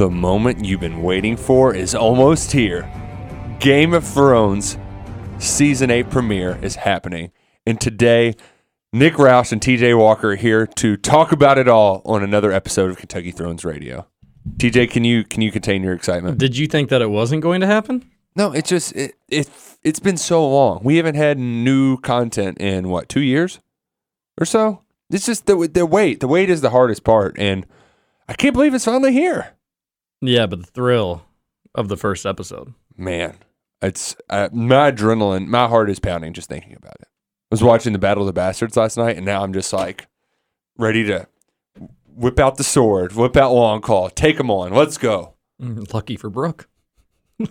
The moment you've been waiting for is almost here. Game of Thrones season 8 premiere is happening. And today, Nick Roush and TJ Walker are here to talk about it all on another episode of Kentucky Thrones Radio. TJ, can you can you contain your excitement? Did you think that it wasn't going to happen? No, it's just it, it it's been so long. We haven't had new content in what, 2 years or so? It's just the the wait. The wait is the hardest part and I can't believe it's finally here. Yeah, but the thrill of the first episode. Man, it's uh, my adrenaline, my heart is pounding just thinking about it. I was watching the Battle of the Bastards last night, and now I'm just like ready to whip out the sword, whip out long call, take them on. Let's go. Mm, Lucky for Brooke.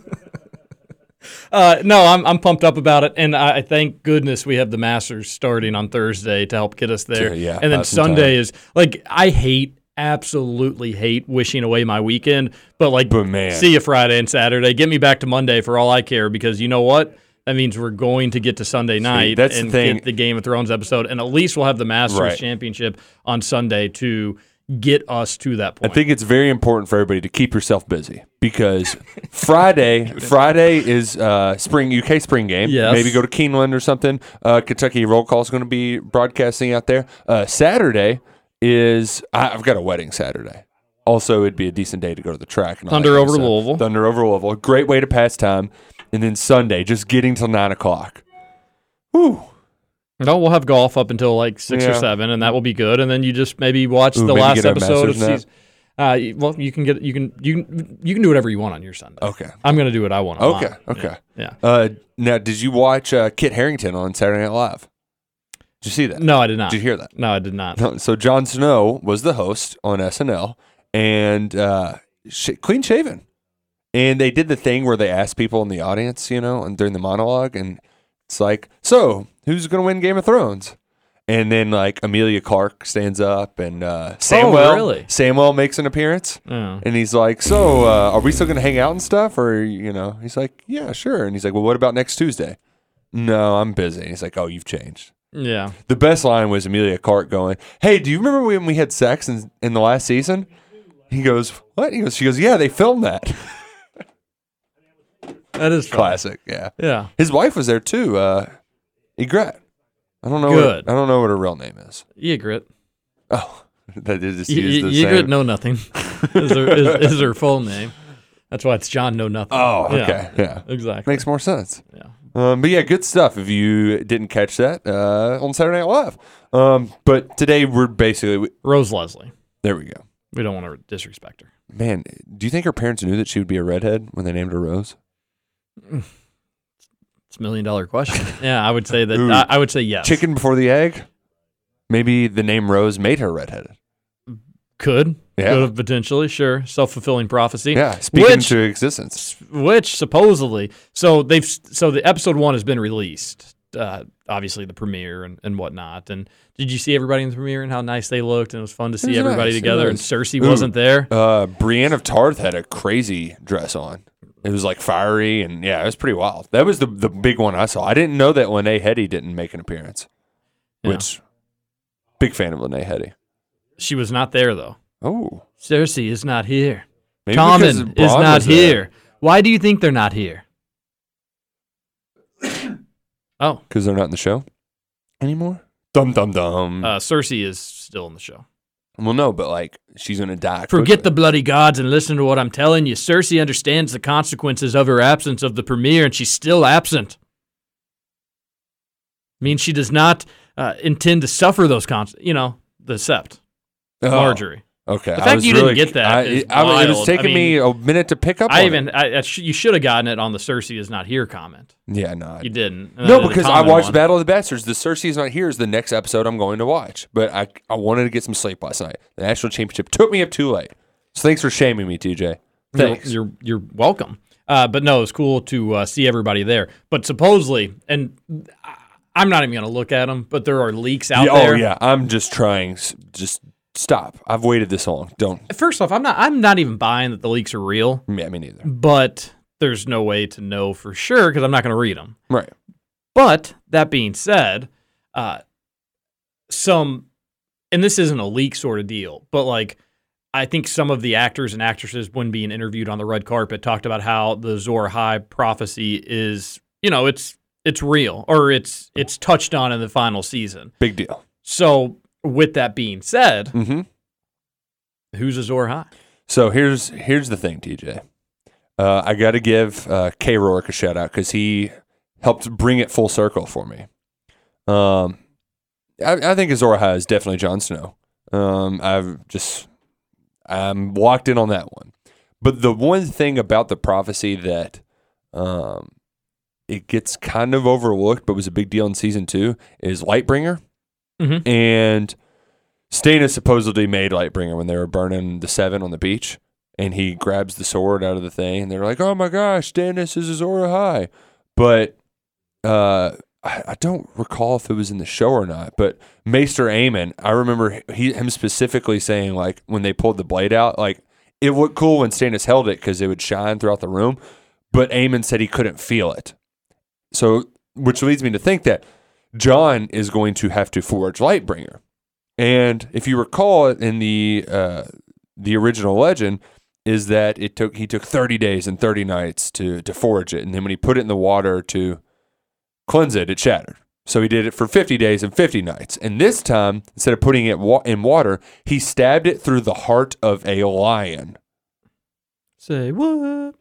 uh, no, I'm I'm pumped up about it, and I, I thank goodness we have the Masters starting on Thursday to help get us there. Sure, yeah, and then Sunday is like I hate, absolutely hate wishing away my weekend, but like But man. see you Friday and Saturday, get me back to Monday for all I care because you know what. That means we're going to get to Sunday night that's the and thing. get the Game of Thrones episode, and at least we'll have the Masters Right. Championship on Sunday to get us to that point. I think it's very important for everybody to keep yourself busy because Friday, Friday is uh, spring UK spring game. Yes. Maybe go to Keeneland or something. Uh, Kentucky Roll Call is going to be broadcasting out there. Uh, Saturday is I, I've got a wedding Saturday. Also, it'd be a decent day to go to the track. and Thunder over stuff. Louisville. Thunder over Louisville. Great way to pass time. And then Sunday, just getting till nine o'clock. Whew. No, we'll have golf up until like six Yeah. or seven, and that will be good. And then you just maybe watch Ooh, the maybe last episode of season. Uh, well, you can get you can you can you can do whatever you want on your Sunday. Okay. I'm gonna do what I want. on Okay. mine. Okay. Yeah. Uh, now, did you watch uh, Kit Harington on Saturday Night Live? Did you see that? No, I did not. Did you hear that? No, I did not. No, So Jon Snow was the host on SNL and uh, sh- clean shaven. And they did the thing where they asked people in the audience, you know, and during the monologue, and it's like, so who's going to win Game of Thrones? And then like Emilia Clarke stands up, and uh, Samwell really? Samwell makes an appearance, Oh. and he's like, so uh, are we still going to hang out and stuff, or you know? He's like, yeah, sure. And he's like, well, what about next Tuesday? No, I'm busy. He's like, oh, you've changed. Yeah. The best line was Emilia Clarke going, "Hey, do you remember when we had sex in, in the last season?" He goes, "What?" He goes, "She goes, yeah, they filmed that." That is fun. Classic, yeah. Yeah. His wife was there too, uh, Ygritte. I don't know. Good. What, I don't know what her real name is. Ygritte. Oh, that is just Y- y- the Ygritte same. know nothing. is, her, is, is her full name. That's why it's Jon Know Nothing. Oh, Yeah. okay, yeah. Exactly. Makes more sense. Yeah. Um, but yeah, good stuff. If you didn't catch that uh, on Saturday Night Live, um, but today we're basically Rose Leslie. there. We go. We don't want to disrespect her. Man, do you think her parents knew that she would be a redhead when they named her Rose? It's a million dollar question. yeah, I would say that. Ooh. I, I would say yes. chicken before the egg. Maybe the name Rose made her redheaded. Could. Yeah. Could have potentially, sure. Self fulfilling prophecy. Yeah, speaking Which- into existence. which supposedly so they've so the episode one has been released uh obviously the premiere and, and whatnot and did you see everybody in the premiere and how nice they looked and it was fun to see everybody nice, together and cersei Ooh. wasn't there Uh, Brienne of Tarth had a crazy dress on. It was like fiery and yeah, it was pretty wild. That was the the big one I saw. I didn't know that Lene Headey didn't make an appearance. Yeah. Which big fan of Lene Headey. She was not there though Oh, cersei is not here maybe Tommen is not there. here why do you think they're not here oh because they're not in the show anymore. Dum dum dum. uh cersei is still in the show well, no, but like she's gonna die. Forget quickly. the bloody gods and listen to what I'm telling you. Cersei understands the consequences of her absence of the premiere, and she's still absent. Means she does not uh, intend to suffer those cons. You know, the sept, Oh, Margaery. Okay, The I fact was you didn't get that I, is I- it was taking I me a minute to pick up. I even. I, I sh- you should have gotten it on the Cersei is not here comment. yeah, no, You didn't. No, the because I watched one. Battle of the Bastards. The Cersei is not here is the next episode I'm going to watch. But I I wanted to get some sleep last night. The national championship took me up too late. So thanks for shaming me, TJ. Thanks. You're you're, you're welcome. Uh, but no, it's cool to uh, see everybody there. But supposedly, and I- I'm not even going to look at them, but there are leaks out Yeah, there. oh yeah, I'm just trying. Just stop. I've waited this long. Don't. First off, I'm not I'm not even buying that the leaks are real, Yeah, me neither. but there's no way to know for sure because I'm not going to read them. Right. But that being said, uh, some, and this isn't a leak sort of deal, but like I think some of the actors and actresses, when being interviewed on the red carpet, talked about how the Azor Ahai prophecy is, you know, it's it's real or it's it's touched on in the final season. Big deal. So, with that being said, Mm-hmm. who's Azor Ahai? So here's here's the thing, TJ. Uh, I got to give uh, K Rourke a shout out because he helped bring it full circle for me. Um, I, I think Azor Ahai is definitely Jon Snow. Um, I've just I'm locked in on that one. But the one thing about the prophecy that um, it gets kind of overlooked, but was a big deal in season two, is Lightbringer. Mhm. And Stannis supposedly made Lightbringer when they were burning the Seven on the beach, and he grabs the sword out of the thing, and they're like, "Oh my gosh, Stannis is Azor Ahai." But uh, I, I don't recall if it was in the show or not. But Maester Aemon, I remember he him specifically saying like when they pulled the blade out, like it looked cool when Stannis held it because it would shine throughout the room. But Aemon said he couldn't feel it. So, which leads me to think that Jon is going to have to forge Lightbringer. And if you recall in the uh, the original legend, is that it took he took 30 days and 30 nights to to forge it, and then when he put it in the water to cleanse it, it shattered. So he did it for 50 days and 50 nights. And this time, instead of putting it wa- in water, he stabbed it through the heart of a lion Say what?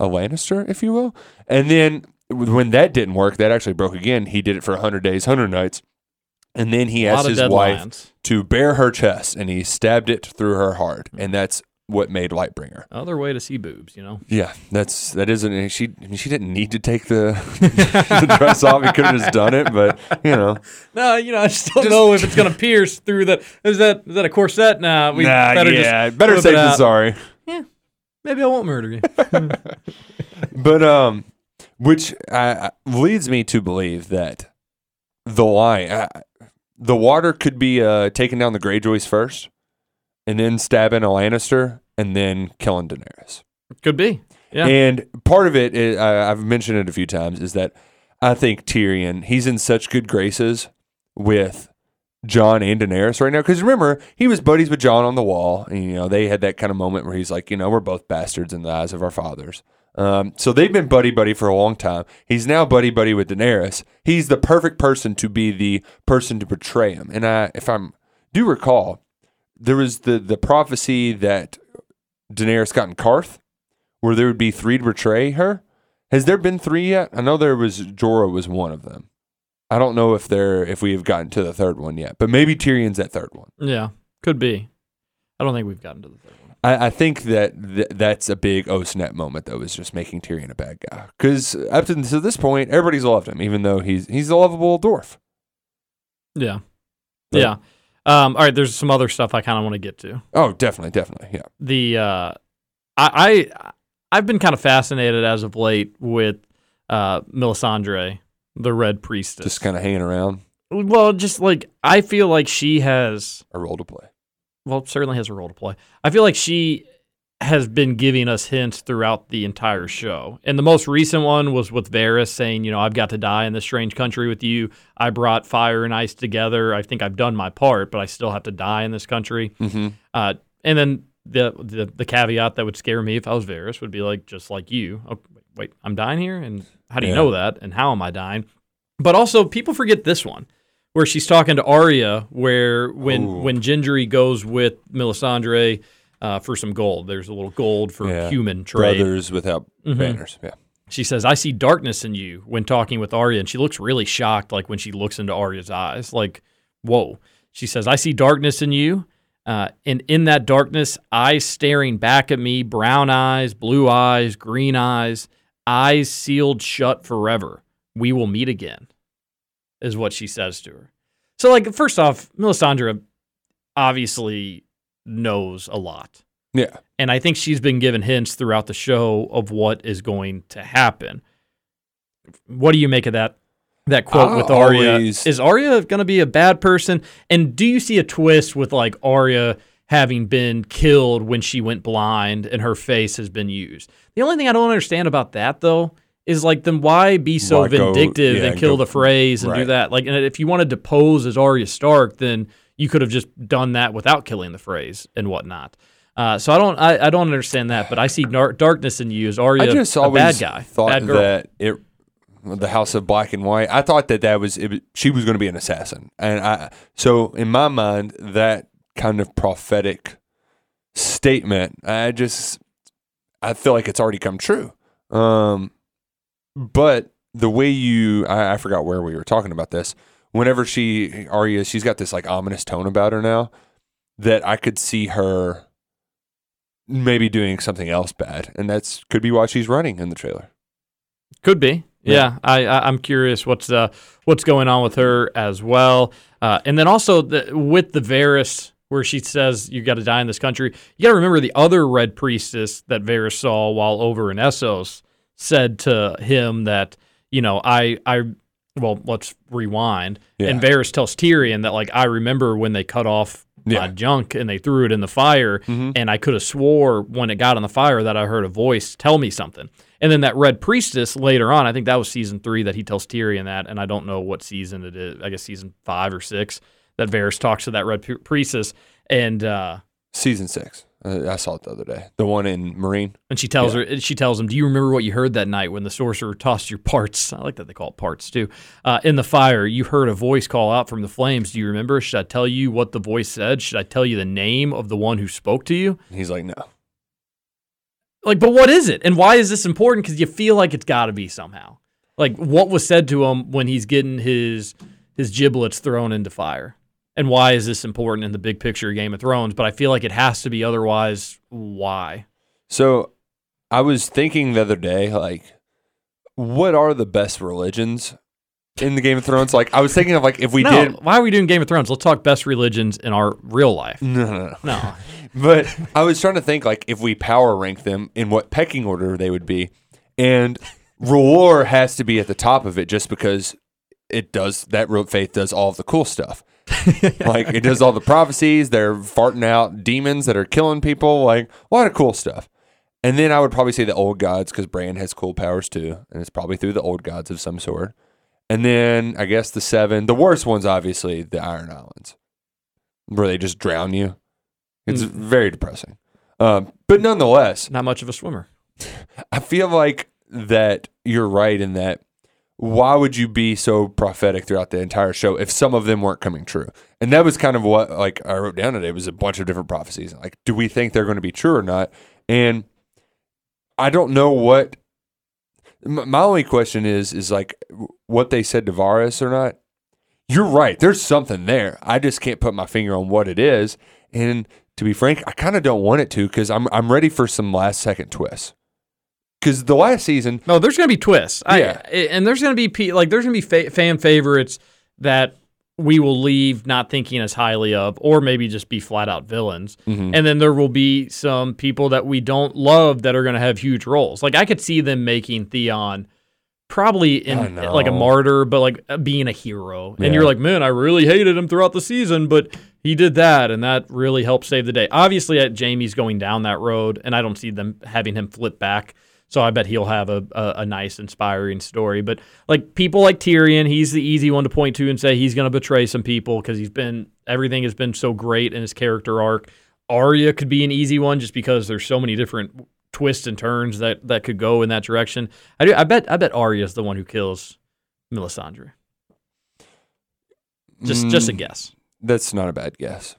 a Lannister, if you will. And then when that didn't work, that actually broke again. He did it for 100 days, 100 nights. And then he asked his wife lions. to bare her chest and he stabbed it through her heart. And that's what made Lightbringer. Other way to see boobs, you know. Yeah, that's that isn't she I mean, she didn't need to take the, the dress off. He could have just done it, but you know. No, you know, I just don't Just- know if it's gonna pierce through the. Is that is that a corset? Nah, we nah, better yeah, just better safe than sorry. Maybe I won't murder you. But um, which uh, leads me to believe that the line, uh, the water could be uh, taking down the Greyjoys first, and then stabbing a Lannister, and then killing Daenerys. Could be. Yeah. And part of it, is, I I've mentioned it a few times, is that I think Tyrion, he's in such good graces with Jon and Daenerys right now. Because remember, he was buddies with Jon on the wall, and you know they had that kind of moment where he's like, you know, we're both bastards in the eyes of our fathers. Um, so they've been buddy buddy for a long time. He's now buddy buddy with Daenerys. He's the perfect person to be the person to betray him. And I, if I'm do recall, there was the the prophecy that Daenerys got in Qarth, where there would be three to betray her. Has there been three yet? I know there was Jorah was one of them. I don't know if there if we have gotten to the third one yet, but maybe Tyrion's that third one. yeah. Could be. I don't think we've gotten to the third. I, I think that th- that's a big snap moment though, is just making Tyrion a bad guy. Because up to, this point, everybody's loved him, even though he's he's a lovable dwarf. Yeah. Yeah. Um, all right. There's some other stuff I kind of want to get to. Oh, definitely, definitely, yeah. the uh, I, I I've been kind of fascinated as of late with uh, Melisandre, the Red Priestess. Just kind of hanging around, well, just like I feel like she has, a role to play. Well, certainly has a role to play. I feel like she has been giving us hints throughout the entire show. And the most recent one was with Varys saying, you know, I've got to die in this strange country with you. I brought fire and ice together. I think I've done my part, but I still have to die in this country. Mm-hmm. Uh, and then the, the the caveat that would scare me if I was Varys would be like, just like you. Oh, wait, I'm dying here, and how do you Yeah. know that? And how am I dying? But also, people forget this one, where she's talking to Arya, where when Ooh. when Gendry goes with Melisandre uh, for some gold, there's a little gold for Yeah. human trade. Brothers without Mhm. banners. Yeah. She says, "I see darkness in you." When talking with Arya, and she looks really shocked, like when she looks into Arya's eyes, like, "Whoa!" She says, "I see darkness in you." Uh, and in that darkness, eyes staring back at me, brown eyes, blue eyes, green eyes, eyes sealed shut forever. We will meet again, is what she says to her. So, like, first off, Melisandre obviously knows a lot. Yeah. And I think she's been given hints throughout the show of what is going to happen. What do you make of that that quote I with Arya? always- Is Arya going to be a bad person? And do you see a twist with like Arya having been killed when she went blind and her face has been used? The only thing I don't understand about that though is like then why be so Why go- vindictive yeah, and kill go- the phrase and do that? Like and if you want to depose as Arya Stark, then you could have just done that without killing the phrase and whatnot. Uh, so I don't I, I don't understand that, but I see dar- darkness in you as Arya, I just a always bad guy, thought bad girl. that it, the House of Black and White. I thought that that was it, she was going to be an assassin, and I so in my mind that kind of prophetic statement, I just I feel like it's already come true. Um, but the way you, I, I forgot where we were talking about this. Whenever she Arya, she's got this like ominous tone about her now that I could see her maybe doing something else bad, and that's could be why she's running in the trailer. Could be. Yeah. Yeah, I, I I'm curious what's uh what's going on with her as well, uh, and then also the, with the Varys where she says you got to die in this country. You got to remember the other Red Priestess that Varys saw while over in Essos said to him that you know I I well let's rewind Yeah. and Varys tells Tyrion that like I remember when they cut off my Yeah. junk and they threw it in the fire Mhm. and I could have swore when it got on the fire that I heard a voice tell me something. And then that red priestess later on, I think that was season three that he tells Tyrion that, and I don't know what season it is. I guess season five or six that Varys talks to that red priestess, and uh, Season six. Uh, I saw it the other day. The one in Meereen. and she tells Yeah. her, she tells him, "Do you remember what you heard that night when the sorcerer tossed your parts? I like that they call it parts too. Uh, in the fire, you heard a voice call out from the flames. Do you remember? Should I tell you what the voice said? Should I tell you the name of the one who spoke to you?" He's like, no. Like, but what is it? And why is this important? Because you feel like it's got to be somehow. Like, what was said to him when he's getting his his giblets thrown into fire? And why is this important in the big picture of Game of Thrones? But I feel like it has to be. Otherwise, why? So I was thinking the other day, like, what are the best religions in the Game of Thrones? Like, I was thinking of like if we no, did. why are we doing Game of Thrones? Let's talk best religions in our real life. No, no, no. No, But I was trying to think like if we power rank them in what pecking order they would be, and R'hllor has to be at the top of it just because it does that faith does all of the cool stuff. like it does all the prophecies. They're farting out demons that are killing people. Like a lot of cool stuff. And then I would probably say the old gods because Bran has cool powers too, and it's probably through the old gods of some sort. And then I guess the seven, the worst ones, obviously the Iron Islands, where they just drown you. It's Mm. very depressing. Um, but nonetheless, not much of a swimmer. I feel like that you're right in that. Why would you be so prophetic throughout the entire show if some of them weren't coming true? And that was kind of what like I wrote down today was a bunch of different prophecies. Like, do we think they're going to be true or not? And I don't know what. My only question is is like what they said to Varys or not. You're right. There's something there. I just can't put my finger on what it is. And to be frank, I kind of don't want it to because I'm I'm ready for some last second twists. Because the last season, No, there's going to be twists. I- Yeah. and there's going to be like there's going to be fa- fan favorites that we will leave not thinking as highly of, or maybe just be flat out villains. Mhm. And then there will be some people that we don't love that are going to have huge roles. Like I could see them making Theon probably in like a martyr, but like uh, being a hero. And you're like, man, I really hated him throughout the season, but he did that, and that really helped save the day. Obviously, uh, Jaime's going down that road, and I don't see them having him flip back. So I bet he'll have a, a, a nice, inspiring story. But like people like Tyrion, he's the easy one to point to and say he's going to betray some people because he's been everything has been so great in his character arc. Arya could be an easy one just because there's so many different twists and turns that that could go in that direction. I do. I bet. I bet Arya's the one who kills Melisandre. Just just a Mm, guess. That's not a bad guess.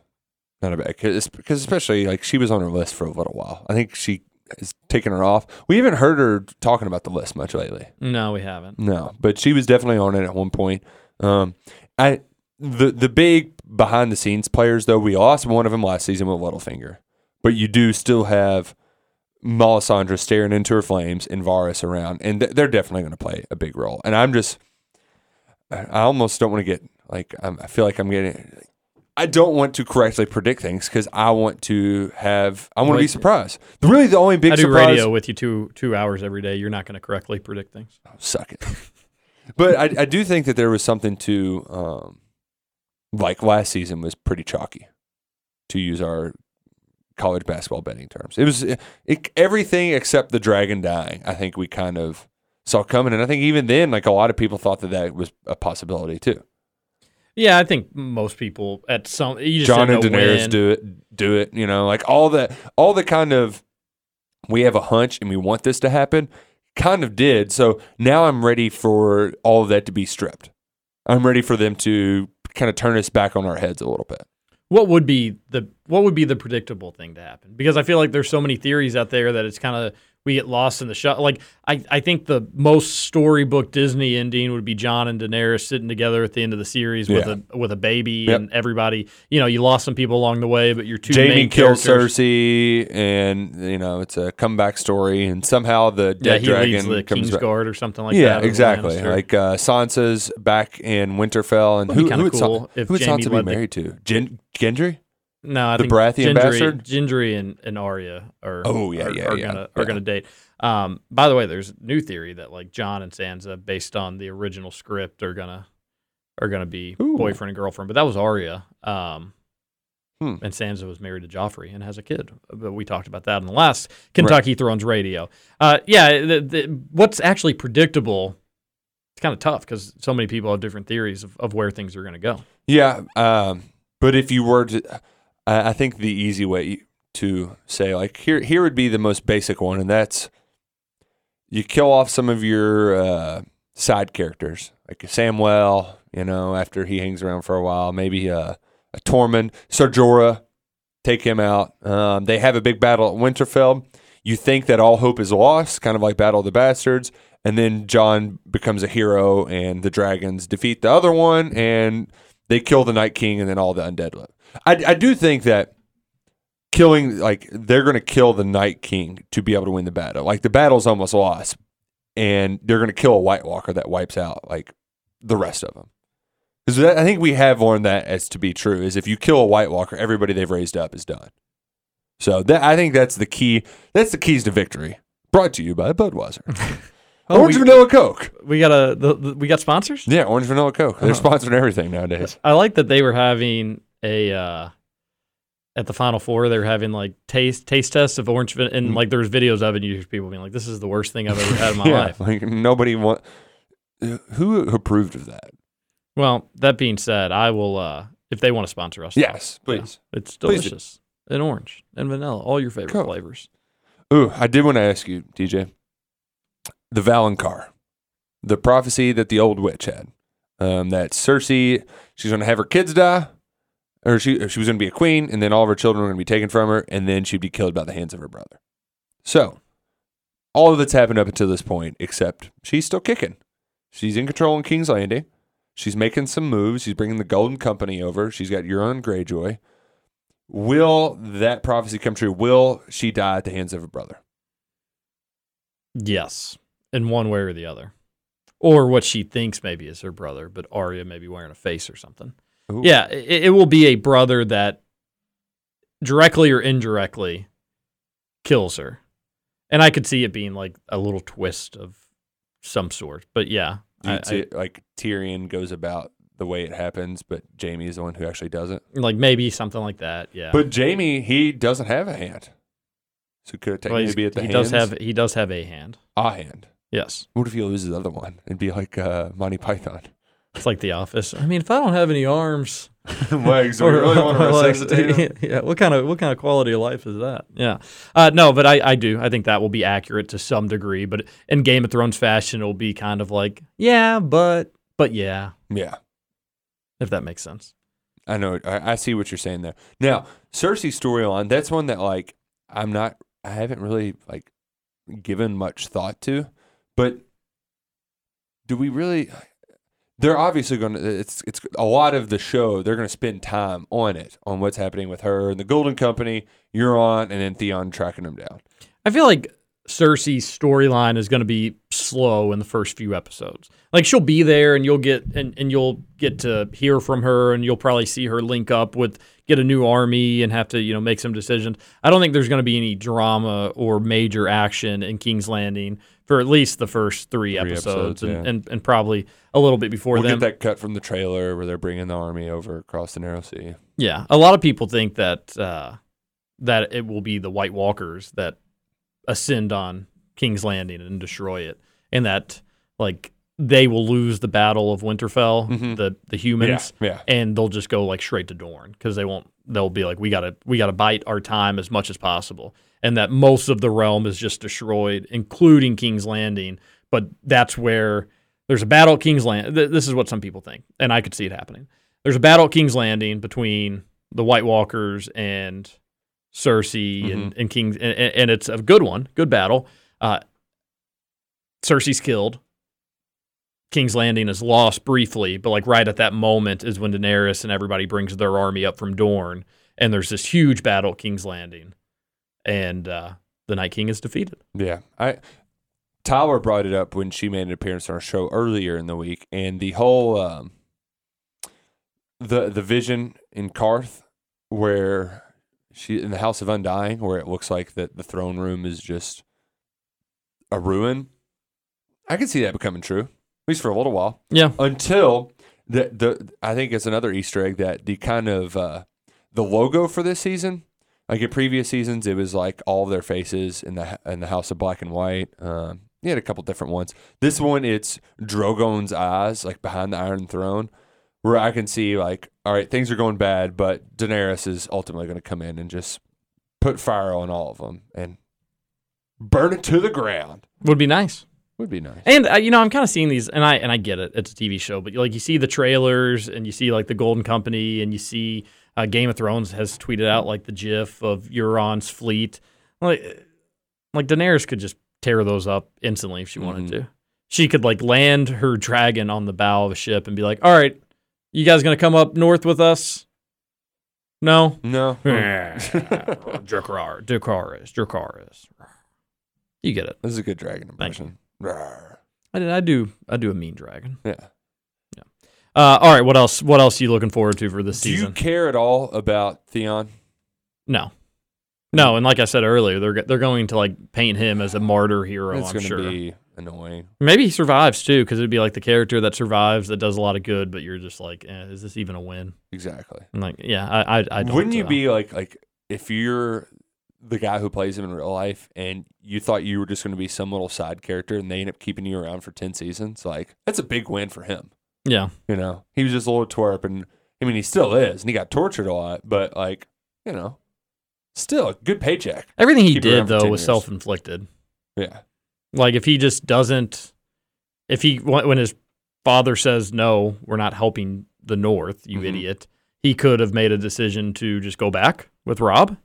Not a bad because because especially like she was on her list for a little while. I think she has taken her off. We haven't heard her talking about the list much lately. No, we haven't. No, but she was definitely on it at one point. Um, I the the big behind the scenes players though we lost one of them last season with Littlefinger, but you do still have Melisandre staring into her flames and Varys around, and th- they're definitely going to play a big role. And I'm just, I I almost don't want to get like I'm, I feel like I'm getting. I don't want to correctly predict things because I want to have. I want to be surprised. Really, the only big surprise. I do surprise. radio with you two two hours every day. You're not going to correctly predict things. suck it. but I, I do think that there was something to, um, like last season was pretty chalky, to use our college basketball betting terms. It was it, everything except the dragon dying. I think we kind of saw coming, and I think even then, like a lot of people thought that that was a possibility too. Yeah, I think most people at some you just Jon and Daenerys when. do it, do it. You know, like all the all the kind of we have a hunch and we want this to happen. Kind of did. So now I'm ready for all of that to be stripped. I'm ready for them to kind of turn us back on our heads a little bit. What would be the what would be the predictable thing to happen? Because I feel like there's so many theories out there that it's kind of we get lost in the shot. Like I, I think the most storybook Disney ending would be Jon and Daenerys sitting together at the end of the series with Yeah. a with a baby Yep. and everybody. You know, you lost some people along the way, but your two Jaime main kills. Cersei, and you know it's a comeback story, and somehow the Yeah, dead he dragon leads the comes. Kingsguard or something like yeah, that. the exactly. Like uh, Sansa's back in Winterfell, and who, kinda would, cool Sa- who would Sansa be led the- married to? Gen- Gendry? No, I The think Baratheon Gendry, bastard? Gendry and, and Arya are Oh, yeah, are, yeah, are yeah, gonna yeah. are gonna date. Um, by the way, there's a new theory that like Jon and Sansa, based on the original script, are gonna are gonna be Ooh. boyfriend and girlfriend. But that was Arya. Um, Hmm. and Sansa was married to Joffrey and has a kid. But we talked about that in the last Kentucky Thrones radio. Uh, yeah, the, the, what's actually predictable? It's kind of tough because so many people have different theories of, of where things are going to go. Yeah, um, but if you were to, I, I think the easy way to say like here here would be the most basic one, and that's you kill off some of your uh, side characters, like Samwell. You know, after he hangs around for a while, maybe a, a Tormund, Ser Jorah, take him out. Um, they have a big battle at Winterfell. You think that all hope is lost, kind of like Battle of the Bastards, and then Jon becomes a hero, and the dragons defeat the other one, and they kill the Night King, and then all the undead live. I, I do think that killing, like, they're going to kill the Night King to be able to win the battle. Like, the battle's almost lost, and they're going to kill a White Walker that wipes out, like, the rest of them. Because I think we have learned that as to be true is if you kill a White Walker, everybody they've raised up is done. So that I think that's the key. That's the keys to victory. Brought to you by Budweiser. Oh, Orange we- Vanilla Coke. We got a the, the, we got sponsors. Yeah, Orange Vanilla Coke. They're Uh-huh. sponsoring everything nowadays. I like that they were having a uh, at the final four. They were having like taste taste tests of orange, vin- and Mm. like there's videos of it. And you hear people being like, "This is the worst thing I've ever had in my yeah, life." like nobody want. Who approved of that? Well, that being said, I will uh, if they want to sponsor us. Yes, Yeah. please. it's Please delicious and orange and vanilla, all your favorite Cool. flavors. Ooh, I did want to ask you, TJ. The Valonqar, the prophecy that the old witch had, um, that Cersei, she's going to have her kids die, or she she was going to be a queen, and then all of her children were going to be taken from her, and then she'd be killed by the hands of her brother. So, all of it's happened up until this point, except she's still kicking. She's in control in King's Landing. She's making some moves. She's bringing the Golden Company over. She's got Euron Greyjoy. Will that prophecy come true? Will she die at the hands of her brother? Yes, in one way or the other, or what she thinks maybe is her brother, but Arya maybe wearing a face or something. Ooh. Yeah, it, it will be a brother that directly or indirectly kills her. And I could see it being like a little twist of some sort. But yeah, I- see it, like Tyrion goes about the way it happens, but Jaime is the one who actually does it. Like maybe something like that. Yeah. But Jaime, he doesn't have a hand, so could it Well, technically he's- be at the he hands? does have he does have a hand. a hand. Yes. What if he loses the other one? It'd be like uh, Monty Python. It's like the office. I mean, if I don't have any arms, Legs. or- like, yeah, what kind of what kind of quality of life is that? Yeah, uh, no, but I, I do. I think that will be accurate to some degree. But in Game of Thrones fashion, it'll be kind of like, yeah, but but yeah, Yeah, if that makes sense. I know. I, I see what you're saying there. Now, Cersei's storyline. That's one that like I'm not. I haven't really like given much thought to, but do we really? They're obviously going to. It's it's a lot of the show. They're going to spend time on it, on what's happening with her and the Golden Company, Euron, and then Theon tracking them down. I feel like Cersei's storyline is going to be slow in the first few episodes. Like she'll be there, and you'll get and, and you'll get to hear from her, and you'll probably see her link up with get a new army and have to you know make some decisions. I don't think there's going to be any drama or major action in King's Landing for at least the first three, Three episodes, episodes, and, yeah. and and probably a little bit before We'll them. get that cut from the trailer where they're bringing the army over across the narrow sea. Yeah, a lot of people think that uh, that it will be the White Walkers that ascend on King's Landing and destroy it, and that like they will lose the battle of Winterfell, Mhm. the the humans, yeah. and they'll just go like straight to Dorne because they won't. They'll be like, we gotta we gotta bite our time as much as possible, and that most of the realm is just destroyed, including King's Landing. But that's where there's a battle at King's Landing. Th- this is what some people think, and I could see it happening. There's a battle at King's Landing between the White Walkers and Cersei and, and King's, and, and and it's a good one, good battle. Uh, Cersei's killed. King's Landing is lost briefly, but like right at that moment is when Daenerys and everybody brings their army up from Dorne, and there's this huge battle at King's Landing, and uh, the Night King is defeated. Yeah, I Tyler brought it up when she made an appearance on our show earlier in the week, and the whole um, the the vision in Qarth where she in the House of Undying, where it looks like that the throne room is just a ruin. I can see that becoming true, least for a little while Yeah, until the the I think it's another Easter egg that the kind of uh, the logo for this season, like in previous seasons, it was like all of their faces in the in the House of Black and White. Um, you had a couple different ones. This one, it's Drogon's eyes, like behind the Iron Throne, where I can see like, all right, things are going bad, but Daenerys is ultimately going to come in and just put fire on all of them and burn it to the ground. would be nice. Would be nice. And uh, you know, I'm kind of seeing these, and I and I get it. It's a TV show, but like you see the trailers, and you see like the Golden Company, and you see uh, Game of Thrones has tweeted out like the GIF of Euron's fleet. Like, like Daenerys could just tear those up instantly if she wanted Mhm. to. She could like land her dragon on the bow of a ship and be like, "All right, you guys gonna come up north with us?" No. No. Dracarys, Dracarys, Dracarys. You get it. This is a good dragon impression. Rawr. I, did- I do. I do a mean dragon. Yeah. Uh, all right. What else? What else are you looking forward to for this season? Do you care at all about Theon? no, no. And like I said earlier, they're they're going to like paint him as a martyr hero. it's I'm going to sure. be annoying. Maybe he survives too, because it'd be like the character that survives that does a lot of good, but you're just like, eh, is this even a win? Exactly. I'm like, yeah, I, I, I don't. Wouldn't you uh, be like like if you're the guy who plays him in real life and you thought you were just going to be some little side character and they end up keeping you around for 10 seasons like that's a big win for him Yeah, you know he was just a little twerp and i mean he still is and he got tortured a lot but like you know still a good paycheck everything he Keep did though was years. self inflicted. yeah Like if he just doesn't, if he when his father says no, we're not helping the North, you Mhm. idiot. He could have made a decision to just go back with Robb.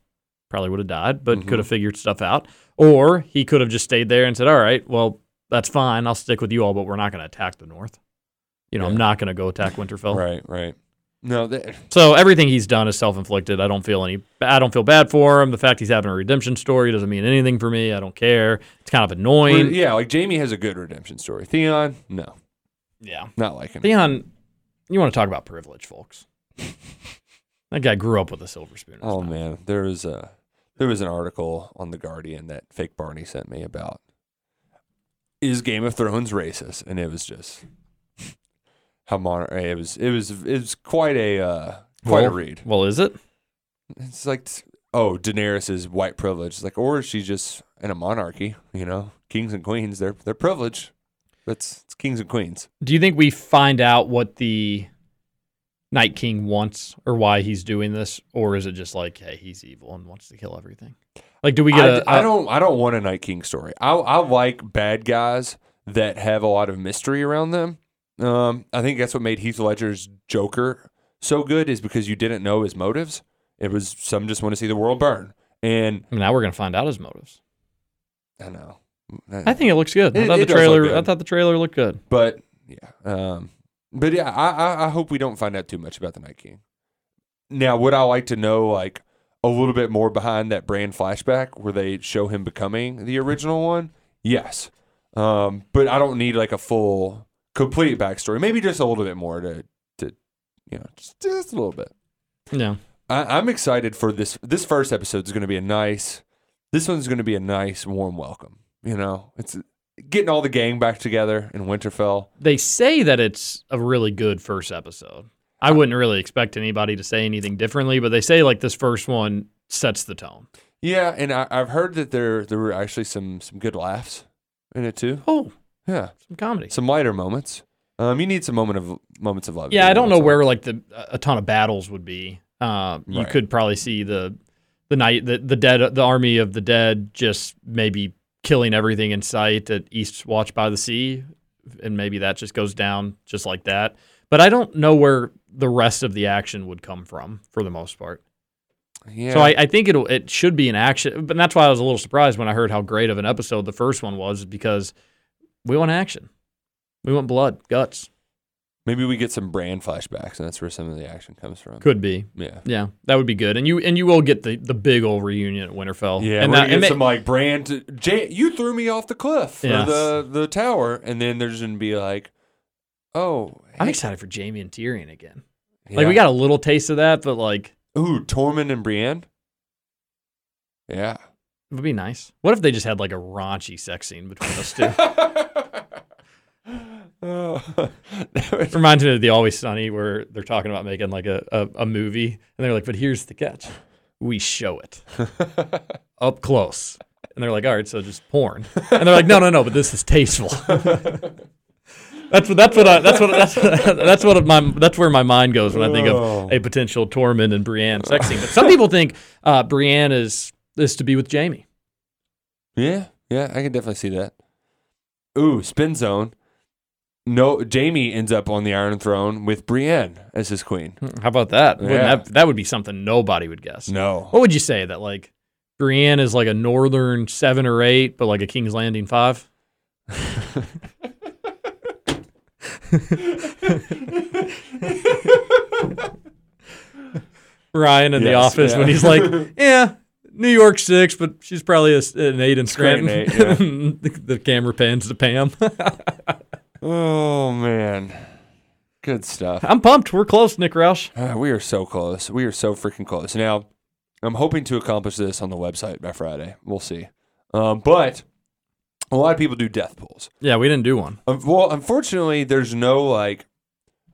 Probably would have died, but Mhm. could have figured stuff out. Or he could have just stayed there and said, "All right, well, that's fine. I'll stick with you all, but we're not going to attack the North. You know, I'm not going to go attack Winterfell." right right no So everything he's done is self-inflicted. I don't feel any. I don't feel bad for him. The fact he's having a redemption story doesn't mean anything for me. I don't care. It's kind of annoying. yeah like jaime has a good redemption story theon no yeah. not like him Theon, you want to talk about privilege, folks. that guy grew up with a silver spoon. Oh man, there is a there was an article on the Guardian that fake Barney sent me about is Game of Thrones racist, and it was just how mon- it was it was it was quite a uh, quite a read. Well, is it? It's like oh Daenerys is white privilege, it's like or is she just in a monarchy? You know, kings and queens they're they're privileged. That's it's kings and queens. Do you think we find out what the Night King wants or why he's doing this, or is it just like, hey, he's evil and wants to kill everything? Like, do we get I, a? I a- don't I don't want a Night King story. I I like bad guys that have a lot of mystery around them. Um, I think that's what made Heath Ledger's Joker so good is because you didn't know his motives. It was some just want to see the world burn, and now we're gonna find out his motives. I know. I think it looks good. I thought the trailer. I thought the trailer looked good. but yeah, um, but yeah, I, I I hope we don't find out too much about the Night King. Now, would I like to know like a little bit more behind that Bran flashback where they show him becoming the original one? Yes, um, but I don't need like a full, complete backstory. Maybe just a little bit more to to you know just just a little bit. Yeah. I, I'm excited for this. This first episode is going to be a nice. This one's going to be a nice, warm welcome. You know, it's getting all the gang back together in Winterfell. They say that it's a really good first episode. I wouldn't really expect anybody to say anything differently, but they say like this first one sets the tone. Yeah, and I, I've heard that there there were actually some some good laughs in it too. Oh, Yeah, Some comedy. some lighter moments. Um, you need some moment of moments of love. Yeah, I don't know where like the a ton of battles would be. Uh, you Right. could probably see the the night the the dead the army of the dead just maybe killing everything in sight at East Watch by the Sea, and maybe that just goes down just like that. But I don't know where the rest of the action would come from for the most part. Yeah. So I, I think it'll it should be an action, but that's why I was a little surprised when I heard how great of an episode the first one was because we want action, we want blood, guts. Maybe we get some Bran flashbacks, and that's where some of the action comes from. Could be. Yeah. Yeah, that would be good, and you and you will get the, the big old reunion at Winterfell. Yeah, and that, and get some like Bran. Jay, you threw me off the cliff Yes. or the the tower, and then there's gonna be like, oh, I'm excited for Jaime and Tyrion again. yeah. Like we got a little taste of that, but like ooh Tormund and Brienne. Yeah. it would be nice. What if they just had like a raunchy sex scene between those two? Oh, that Reminds me of the Always Sunny where they're talking about making like a, a, a movie, and they're like, "But here's the catch: we show it up close." And they're like, "All right, so just porn." And they're like, "No, no, no, but this is tasteful." that's what that's what I, that's what that's that's what my that's where my mind goes when I think Oh. of a potential Tormund and Brienne sex scene. But some people think uh, Brienne is is to be with Jaime. yeah, yeah, I can definitely see that. Ooh, spin zone. No, Jaime ends up on the Iron Throne with Brienne as his queen. Hmm, how about that? Wouldn't Yeah. that that would be something nobody would guess. No, What would you say that like Brienne is like a northern seven or eight, but like a King's Landing five? Ryan in the office yeah. when he's like, "Yeah, New York six, but she's probably a, an eight in Scranton." eight, yeah. the, the camera pans to Pam. Oh man, good stuff. I'm pumped. We're close, Nick Roush. Ah, we are so close. We are so freaking close. Now, I'm hoping to accomplish this on the website by Friday. We'll see. Um, but a lot of people do death pools. Yeah, we didn't do one. Um, well, unfortunately, there's no like,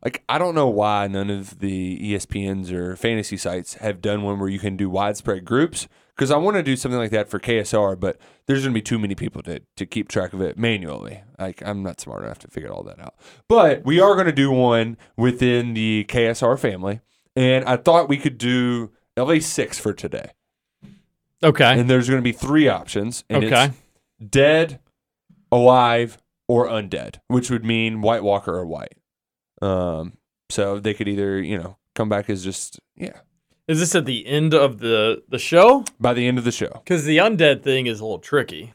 like I don't know why none of the ESPNs or fantasy sites have done one where you can do widespread groups. Because I want to do something like that for KSR, but there's going to be too many people to, to keep track of it manually. Like I'm not smart enough to figure all that out. But we are going to do one within the KSR family, and I thought we could do LA six for today. Okay. And there's going to be three options. And Okay. It's dead, alive, or undead, which would mean White Walker or wight. Um, so they could either, you know, come back as just yeah Is this at the end of the the show? by the end of the show. Because the undead thing is a little tricky.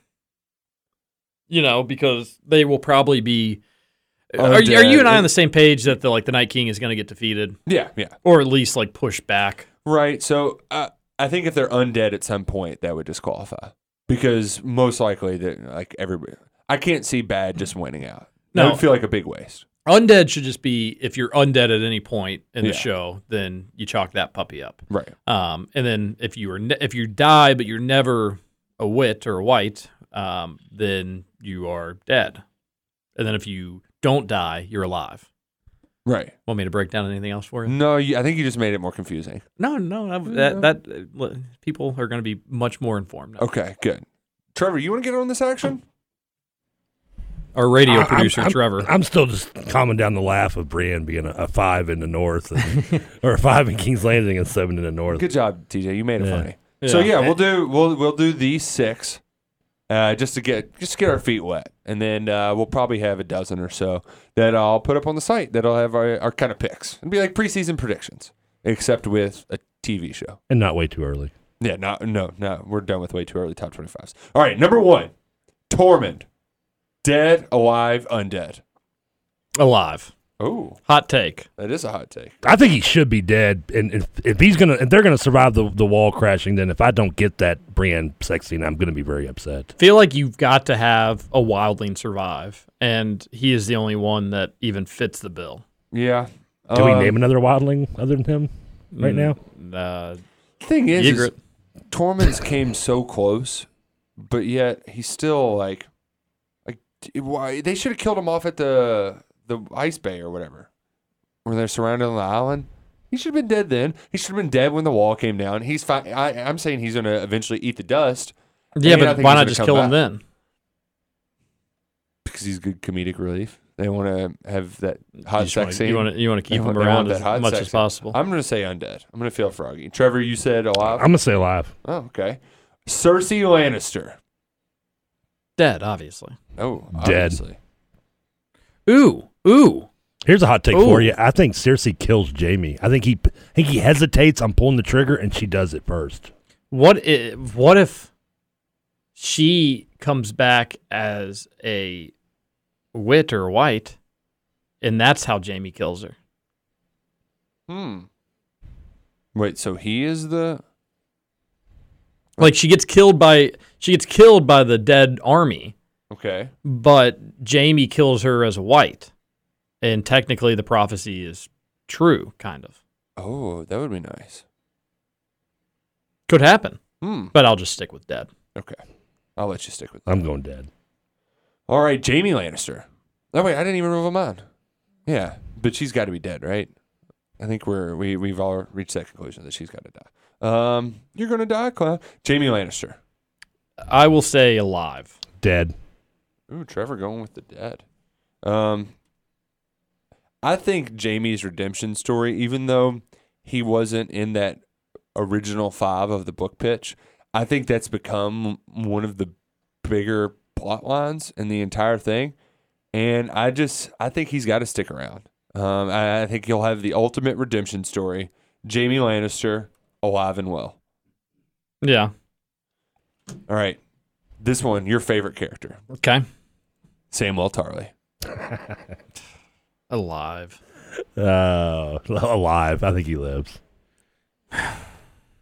You know, because they will probably be. Are, you- are you and I on the same page that the like the Night King is going to get defeated, Yeah, yeah, or at least like pushed back? right. So uh, I think if they're undead at some point, that would disqualify because most likely that like everybody, I can't see bad just winning out. That No. would feel like a big waste. Undead should just be if you're undead at any point in the Yeah. show, then you chalk that puppy up. Right. Um, and then if you were ne- if you die but you're never a wit or a white, um, then you are dead. And then if you don't die, you're alive. Right. Want me to break down anything else for you? No, you, I think you just made it more confusing. No, no, that that, that uh, people are going to be much more informed. Now. Okay, good. Trevor, you want to get on this action? Our radio I- I'm- producer I'm, Trevor. I'm still just calming down the laugh of Brienne being a, a five in the north, and, or a five in King's Landing and seven in the north. Good job, TJ. You made it Yeah. funny. So Yeah. yeah, we'll do we'll we'll do these six, uh, just to get just to get our feet wet, and then uh, we'll probably have a dozen or so that I'll put up on the site that'll have our, our kind of picks. It'll be like preseason predictions, except with a TV show. and not way too early. Yeah, no, no, no. We're done with way too early top twenty fives. All right, number one, Tormund, dead, alive, undead. Alive. Oh, Hot take. that is a hot take. I think he should be dead, and if, if he's gonna, if they're gonna survive the, the wall crashing, then if I don't get that Brienne sex scene, I'm gonna be very upset. Feel like you've got to have a wildling survive, and he is the only one that even fits the bill. Yeah. Can we Um, name another wildling other than him right now? Uh, Thing is, is Tormund's came so close, but yet he's still like, like d- why they should have killed him off at the the ice bay or whatever, where they're surrounded on the island. He should have been dead then. He should have been dead when the wall came down. He's fine. I, I'm saying he's gonna eventually eat the dust yeah, but why not just come kill him then? because he's good comedic relief. They want to have that hot you sex wanna, scene. You want to you want to keep They him want- around that as much sex as scene. possible. I'm going to say undead. I'm going to feel froggy. Trevor, you said alive. I'm gonna say alive. oh, okay. Cersei Lannister. Dead, obviously. Oh, Dead. obviously. Ooh, ooh. Here's a hot take for you. I think Cersei kills Jaime. I think he I think he hesitates on pulling the trigger and she does it first. What if, what if she comes back as a wit or white, and that's how Jaime kills her? Hmm. Wait, so he is the Like she gets killed by she gets killed by the dead army, okay? but Jaime kills her as a wight, and technically the prophecy is true, kind of. Oh, that would be nice. Could happen, Hmm. but I'll just stick with dead. Okay, I'll let you stick with that. I'm going dead. All right, Jaime Lannister. Oh wait, I didn't even move him on. Yeah, but she's got to be dead, right? I think we're we we've all reached that conclusion that she's got to die. Um, you're gonna die, Clown. Jaime Lannister. I will say alive. Dead. Ooh, Trevor going with the dead. Um, I think Jaime's redemption story, even though he wasn't in that original five of the book pitch, I think that's become one of the bigger plot lines in the entire thing. And I just, I think he's got to stick around. Um, I, I think he'll have the ultimate redemption story. Jaime Lannister, alive and well. Yeah. All right, this one, your favorite character, Okay. Samwell Tarly. Alive. Uh, alive. I think he lives.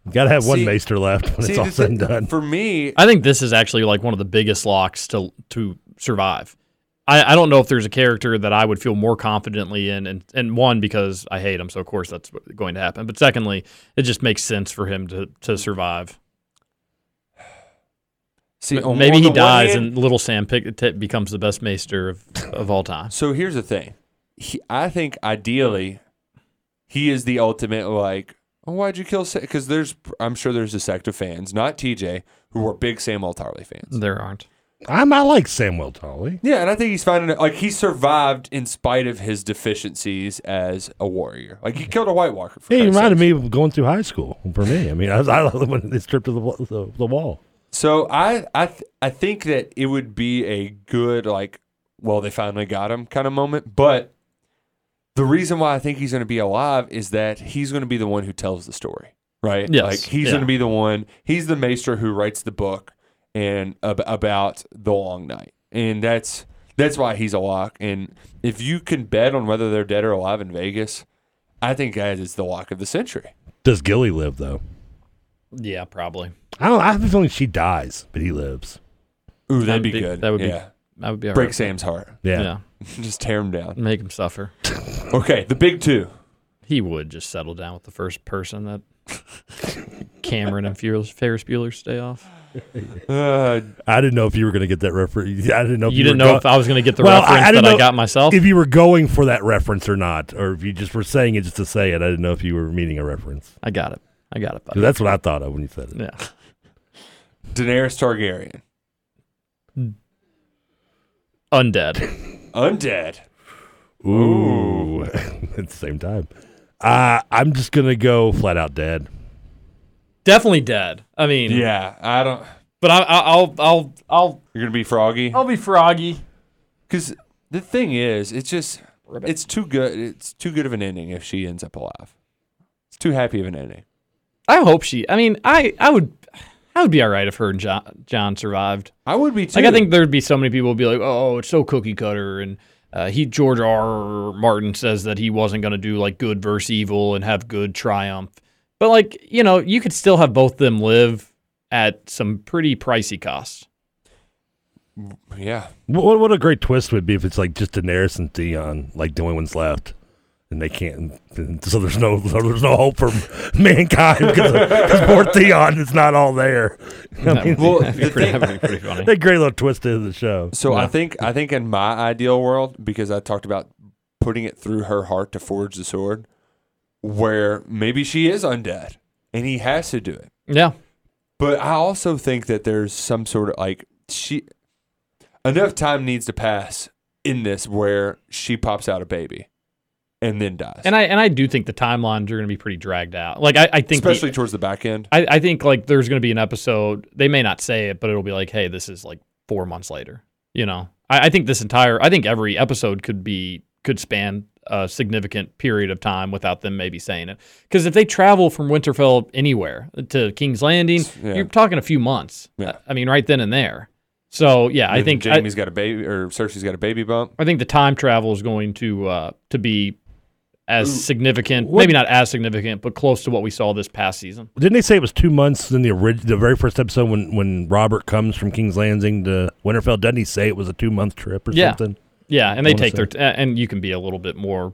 Got to have one See- maester left when See, it's all said and done. For me, I think this is actually like one of the biggest locks to to survive. I, I don't know if there's a character that I would feel more confidently in, and, and one because I hate him, so of course that's going to happen. But secondly, it just makes sense for him to to survive. See, M- Maybe he dies hand- and Little Sam pick, t- becomes the best maester of of all time. So here's the thing. He, I think ideally, he is the ultimate like. Oh, why'd you kill? Sam? Because there's, I'm sure there's a sect of fans, not TJ, who are big Samwell Tarly fans. There aren't. I'm, I like Samuel Tully. Yeah, and I think he's finding it like he survived in spite of his deficiencies as a warrior. Like he killed a White Walker. For He reminded sakes. me of going through high school for me. I mean, I was I when they stripped to the, the the wall. So I I th- I think that it would be a good like well they finally got him kind of moment, but the reason why I think he's going to be alive is that he's going to be the one who tells the story, right? Yes, Like he's yeah. going to be the one. He's the maester who writes the book and ab- about the long night, and that's that's why he's a lock. And if you can bet on whether they're dead or alive in Vegas, I think that is the lock of the century. Does Gilly live though? Yeah, probably. I don't. I have a feeling she dies, but he lives. Ooh, that'd, That'd be, be- good. that would be yeah. That would be all break right. Sam's heart. Yeah. Yeah, Just tear him down. make him suffer. Okay, the big two. He would just settle down with the first person that Cameron and Ferris Ferris Bueller stay off. Uh, I didn't know if you were going to get that reference. I didn't know. If You, you, didn't were know go- if I was going to get the Well, reference I didn't that I know got myself. if you were going for that reference or not, or if you just were saying it just to say it. I didn't know if you were meaning a reference. I got it. I got it. 'Cause Buddy. That's what I thought of when you said it. Yeah. Daenerys Targaryen. Undead. Undead. Ooh, at the same time, uh, I'm just gonna go flat out dead. Definitely dead. I mean, Yeah, I don't. But I, I, I'll, I'll, I'll, You're gonna be froggy. I'll be froggy. Because the thing is, it's just it's too good. It's too good of an ending if she ends up alive. It's too happy of an ending. I hope she. I mean, I, I would, I would be all right if her and Jon, Jon survived. I would be too. Like I think there'd be so many people would be like, "Oh, it's so cookie cutter," and uh, he George R. R. Martin says that he wasn't going to do like good versus evil and have good triumph. But like you know, you could still have both them live at some pretty pricey costs. Yeah. What, what a great twist would be if it's like just Daenerys and Theon, like the only ones left, and they can't. and So there's no, there's no hope for mankind because poor Theon is not all there. I mean, Well, That'd be the pretty, thing- pretty funny. that great little twist to the show. So I think I think in my ideal world, because I talked about putting it through her heart to forge the sword, where maybe she is undead and he has to do it. Yeah, But I also think that there's some sort of like she. enough time needs to pass in this where she pops out a baby and then dies. And I and I do think the timelines are going to be pretty dragged out. Like I, I think the- especially towards the back end. I, I think like there's going to be an episode. They may not say it, but it'll be like, hey, this is like four months later. You know, I, I think this entire, I think every episode could be could span a significant period of time without them maybe saying it. Because if they travel from Winterfell anywhere to King's Landing, Yeah. you're talking a few months. Yeah. I mean, right then and there. So yeah, I Then think I, Jaime's got a baby or Cersei's got a baby bump. I think the time travel is going to uh, to be as significant, What- maybe not as significant, but close to what we saw this past season. Didn't they say it was two months in the orig- the very first episode when, when Robert comes from King's Landing to Winterfell? Doesn't he say it was a two month trip or Yeah. something? Yeah, and they take say. their t- and you can be a little bit more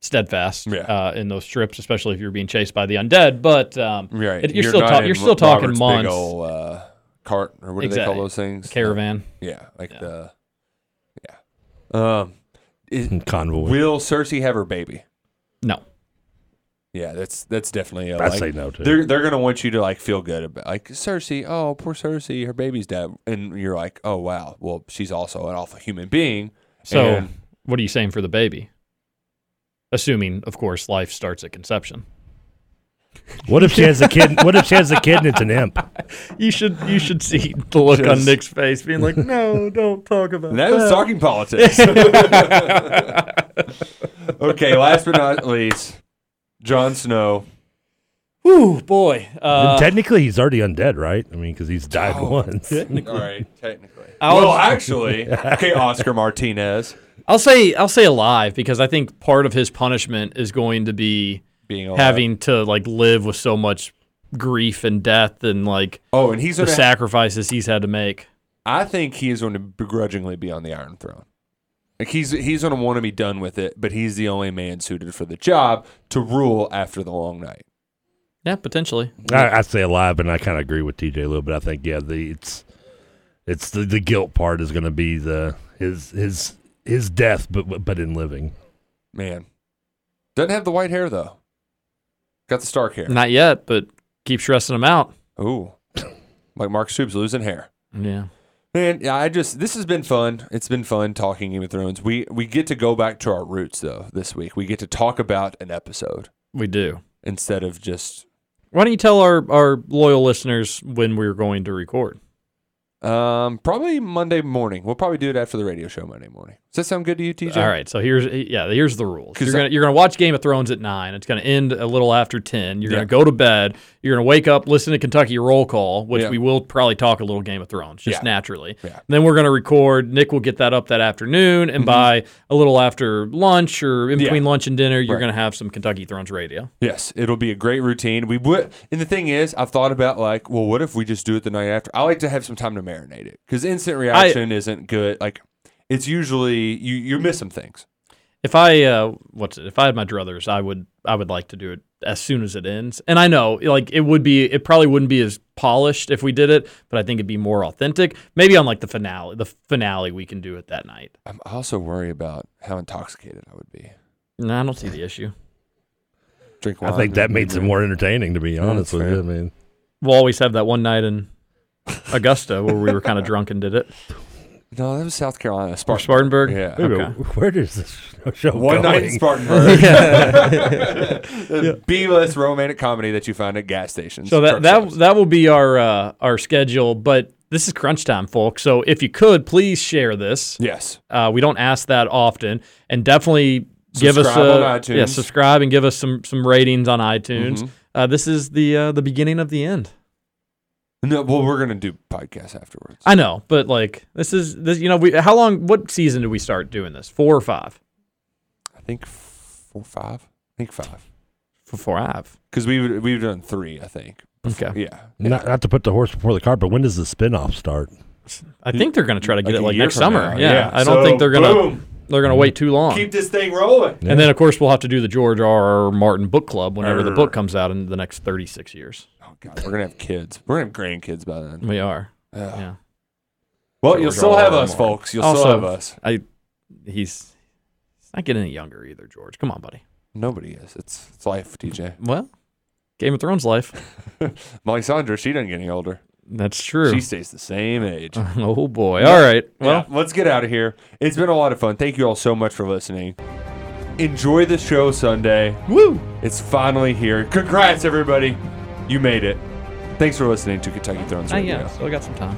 steadfast Yeah. uh, in those trips, especially if you're being chased by the undead. But um, Right. it- you're, still ta- you're still talking Robert's months. Big ol' uh, cart or what do they call those things? caravan. Yeah, like Yeah. the yeah. Um, is, Convoy. will Cersei have her baby? No, Yeah, that's that's definitely. A, I'd like, say no too. They're they're gonna want you to like feel good about like Cersei. Oh, poor Cersei, her baby's dead, and you're like, oh wow, well she's also an awful human being. so And- what are you saying for the baby? Assuming, of course, life starts at conception. What if she has a kid? What if she has a kid and it's an imp? You should you should see the look on Nick's face, being like, "No, don't talk about That was talking politics. okay, last but not least, Jon Snow. Ooh, boy. Uh, And technically, he's already undead, right? I mean, because he's died Oh. once. All right, technically. I'll- well, actually, okay, Oscar Martinez I'll say I'll say alive because I think part of his punishment is going to be being alive. having to like live with so much grief and death and like Oh, and he's the gonna. sacrifices he's had to make. I think he is going to begrudgingly be on the Iron Throne. Like he's he's going to want to be done with it, but he's the only man suited for the job to rule after the long night. Yeah, potentially. I, I say alive, and I kind of agree with TJ a little bit. I think yeah, the it's it's the, the guilt part is going to be the his his his death, but but in living. Man, doesn't have the white hair though. Got the Stark hair. Not yet, but keep stressing him out. Ooh, like Mark Stoops losing hair. Yeah. Man, yeah, I just this has been fun. It's been fun talking Game of Thrones. We we get to go back to our roots though this week. We get to talk about an episode We do. instead of just Why don't you tell our, our loyal listeners when we're going to record? um probably Monday morning. We'll probably do it after the radio show Monday morning. Does that sound good to you, TJ? All right, so here's yeah, here's the rules. You're gonna you're gonna watch Game of Thrones at nine. It's gonna end a little after ten. You're Yeah. gonna go to bed. You're gonna wake up, listen to Kentucky Roll Call, which Yeah. we will probably talk a little Game of Thrones just Yeah. naturally. Yeah. Then we're gonna record. Nick will get that up that afternoon, and by a little after lunch or in Mm-hmm. Between lunch and dinner, you're Right. gonna have some Kentucky Thrones radio. Yes, it'll be a great routine. We would, and the thing is, I've thought about like, well, what if we just do it the night after? I like to have some time to marinate it because instant reaction isn't good. Like, it's usually you you miss some things. If I uh, what's it? If I had my druthers, I would I would like to do it as soon as it ends. And I know like it would be it probably wouldn't be as polished if we did it, but I think it'd be more authentic. Maybe on like the finale, the finale we can do it that night. I'm also worried about how intoxicated I would be. No, I don't see the issue. Drink I think that makes it more entertaining, to be Yeah, honest with you. I mean, We'll always have that one night in Augusta where we were kind of drunk and did it. No, that was South Carolina. Or Spartan. Spartanburg. Yeah. wait a Okay. minute, where does this show One going? night in Spartanburg. The B-list romantic comedy that you find at gas stations. So that truck that stops. that will be our uh, our schedule, but this is crunch time, folks. So if you could please share this. yes. Uh, we don't ask that often, and definitely give us Subscribe a on iTunes. yeah, subscribe and give us some some ratings on iTunes. Mhm. Uh, this is the uh, the beginning of the end. No, well, we're gonna do podcasts afterwards. I know, but like this is this. You know, we how long? What season did we start doing this? Four or five? I think four, five. I think five. For four have. Because we've we've done three. I think. Okay. Yeah. Not, not to put the horse before the cart, but when does the spinoff start? I think they're going to try to get Like it like next summer. now. Yeah, I don't So, think they're gonna boom. They're gonna wait too long. keep this thing rolling. And then of course we'll have to do the George R. R. Martin book club whenever the book comes out in the next thirty six years. Oh God, we're gonna have kids. We're gonna have grandkids by then. We are. Ugh. Yeah. Well, George you'll still R. have R. us, Martin. folks. You'll Also- still have us. I he's he's not getting any younger either, George. Come on, buddy. Nobody is. It's it's life, TJ. Well, Game of Thrones life. Melisandre, she doesn't get any older. That's true. She stays the same age. oh boy. All right. Well, yeah, let's get out of here. It's been a lot of fun. Thank you all so much for listening. Enjoy the show Sunday. woo. It's finally here. Congrats, everybody. You made it. Thanks for listening to Kentucky Thrones Oh, Radio. yeah, still got some time.